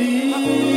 see.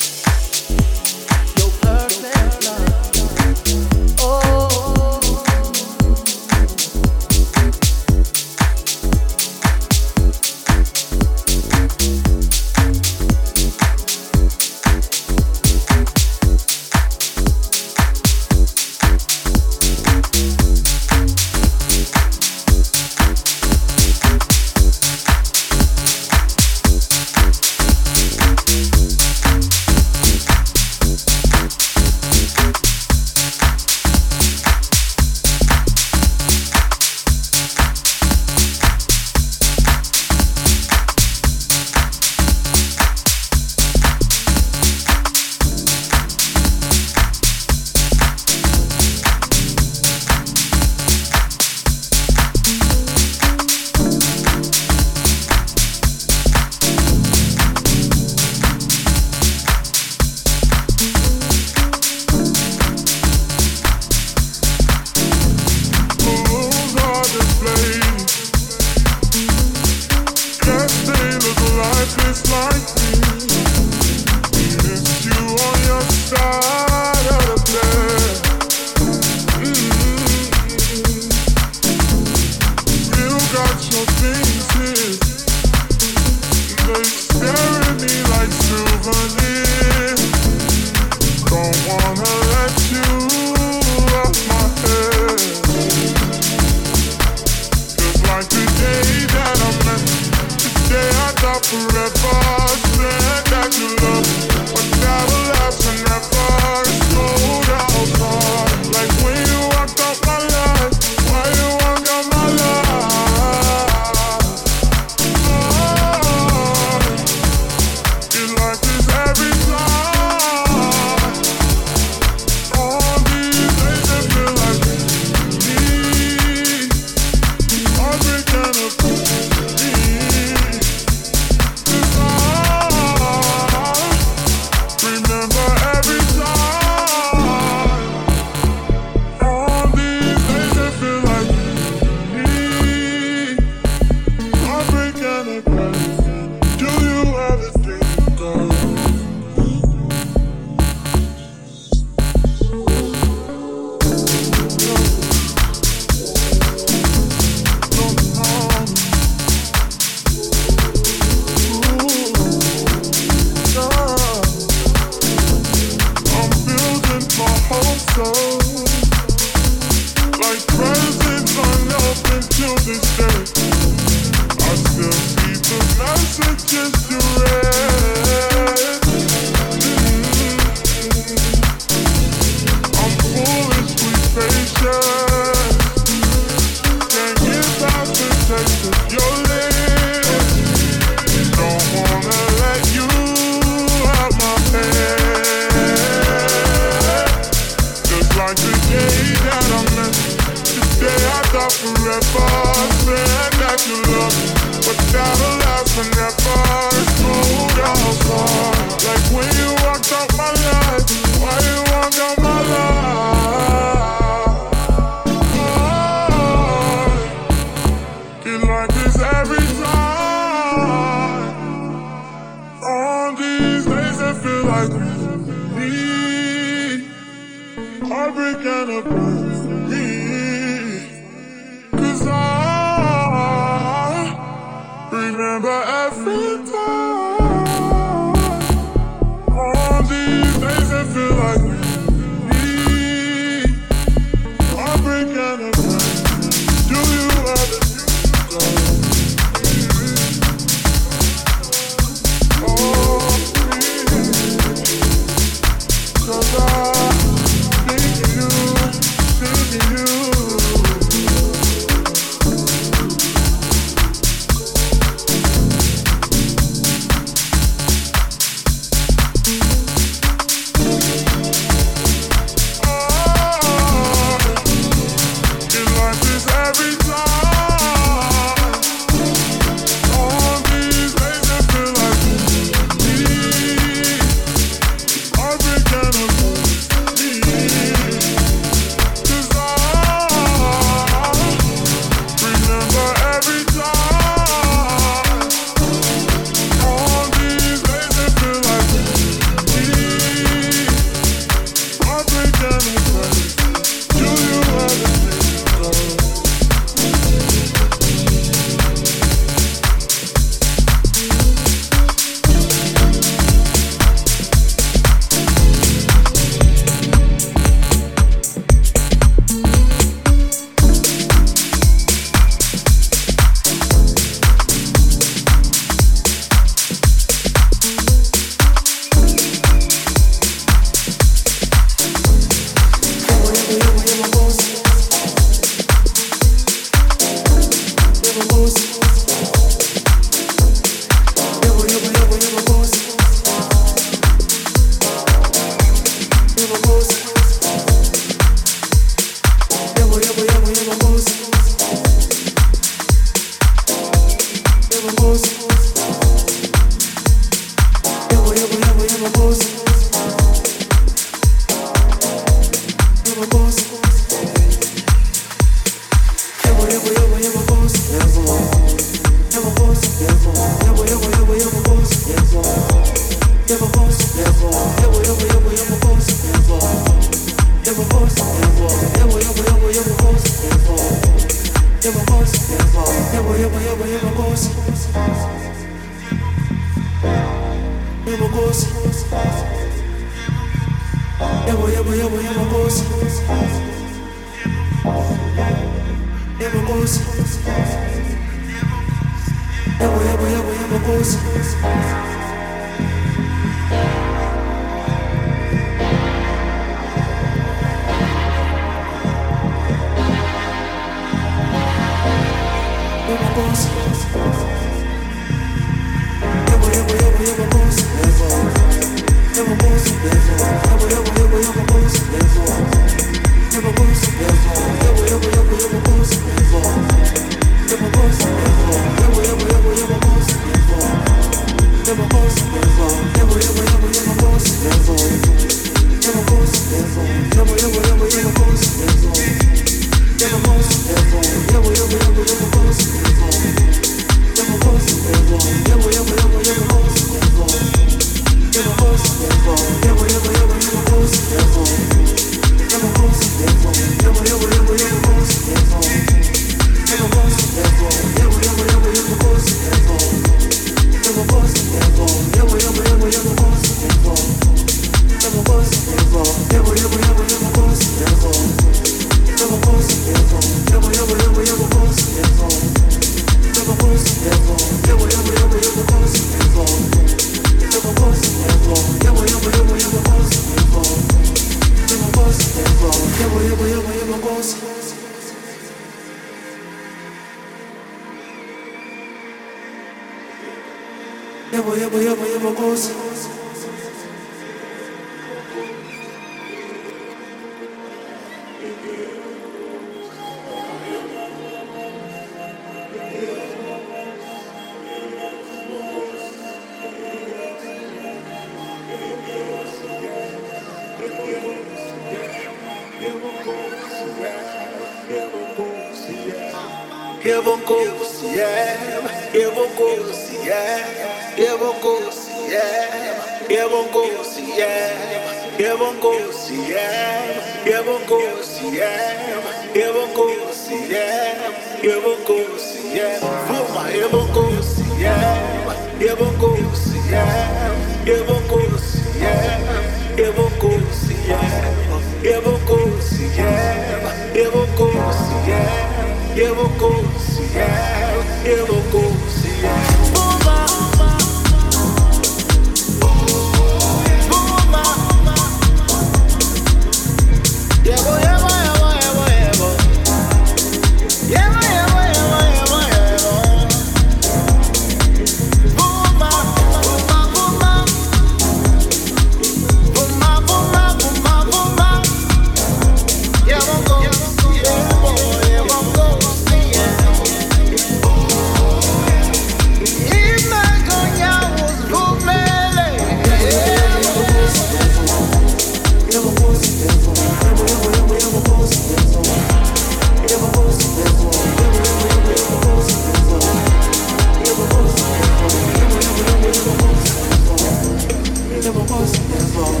Yes,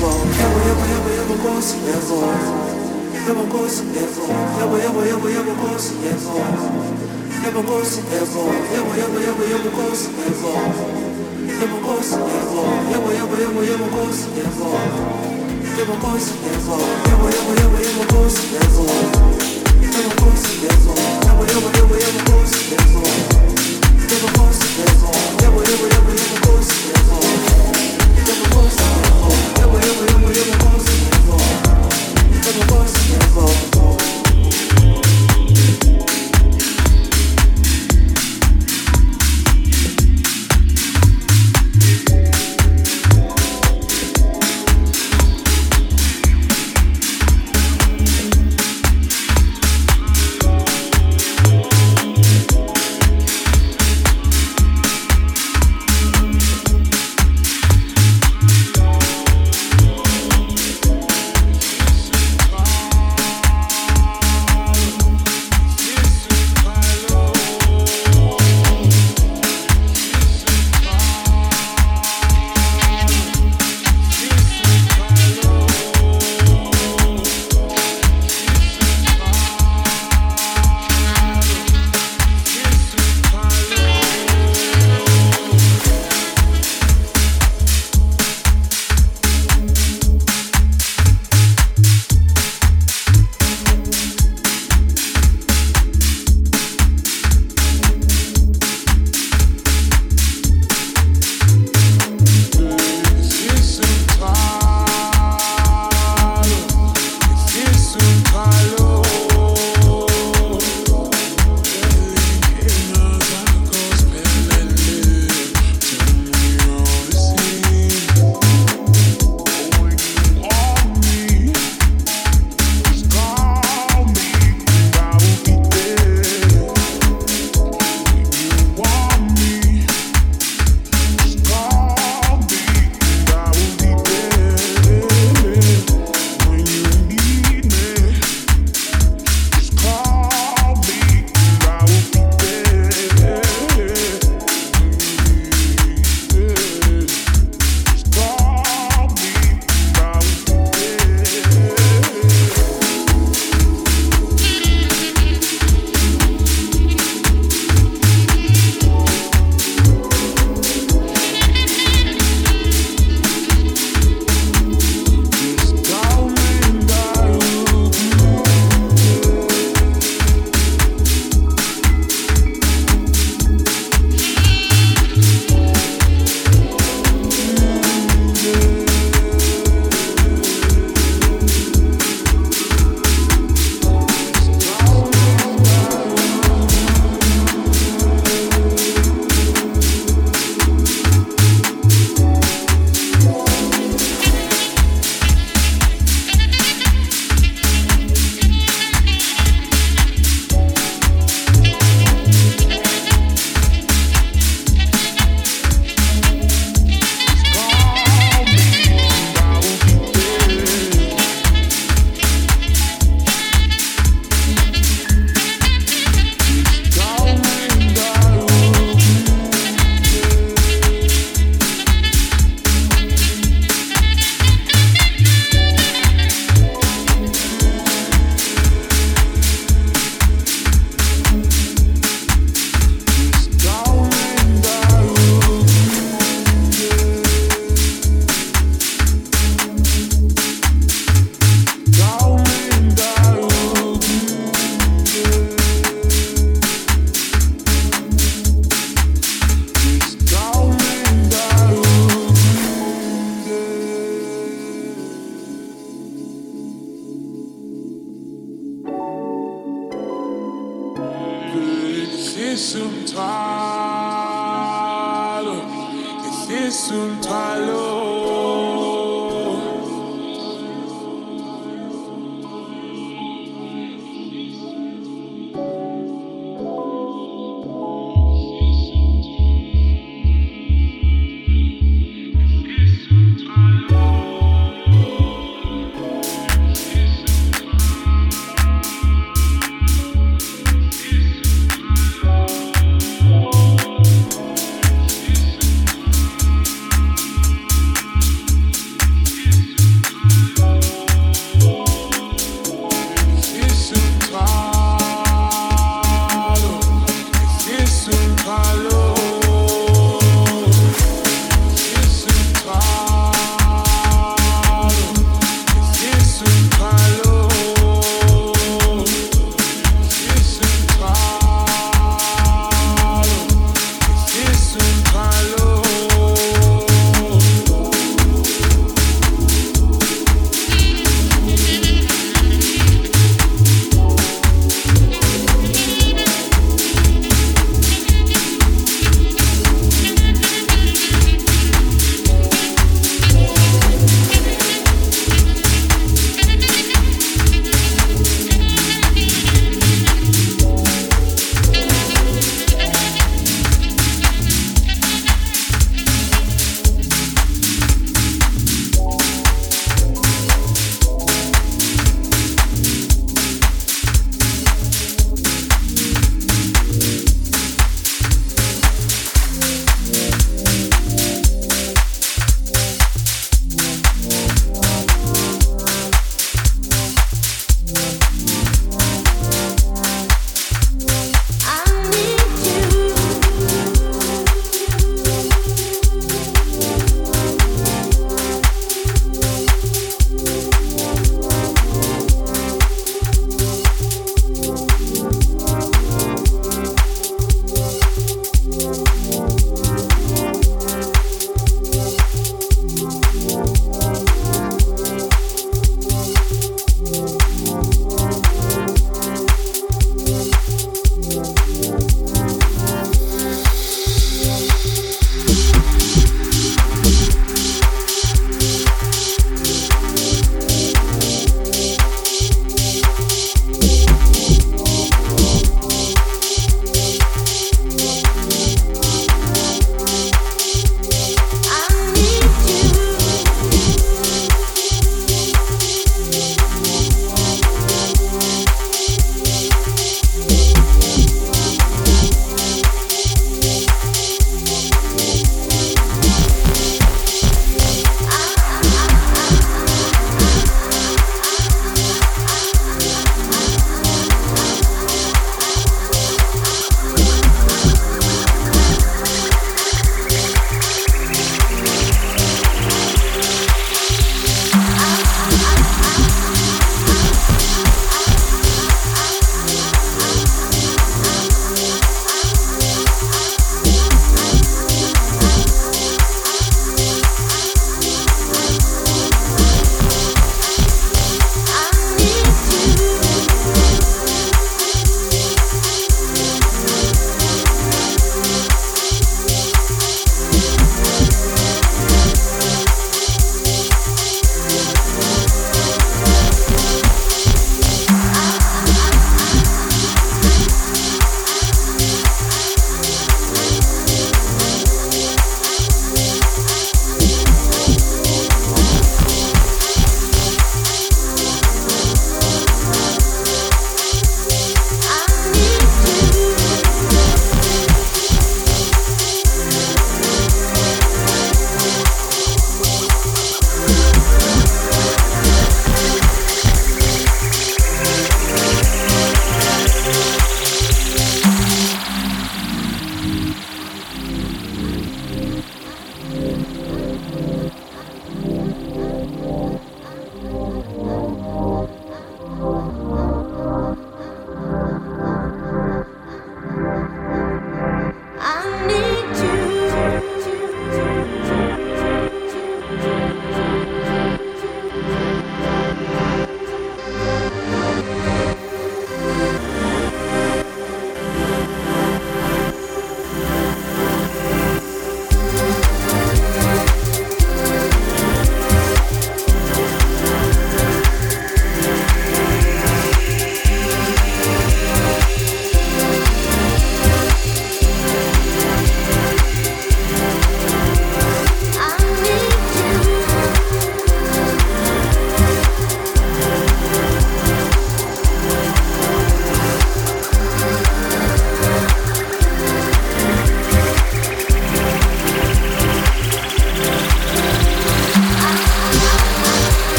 Yeah.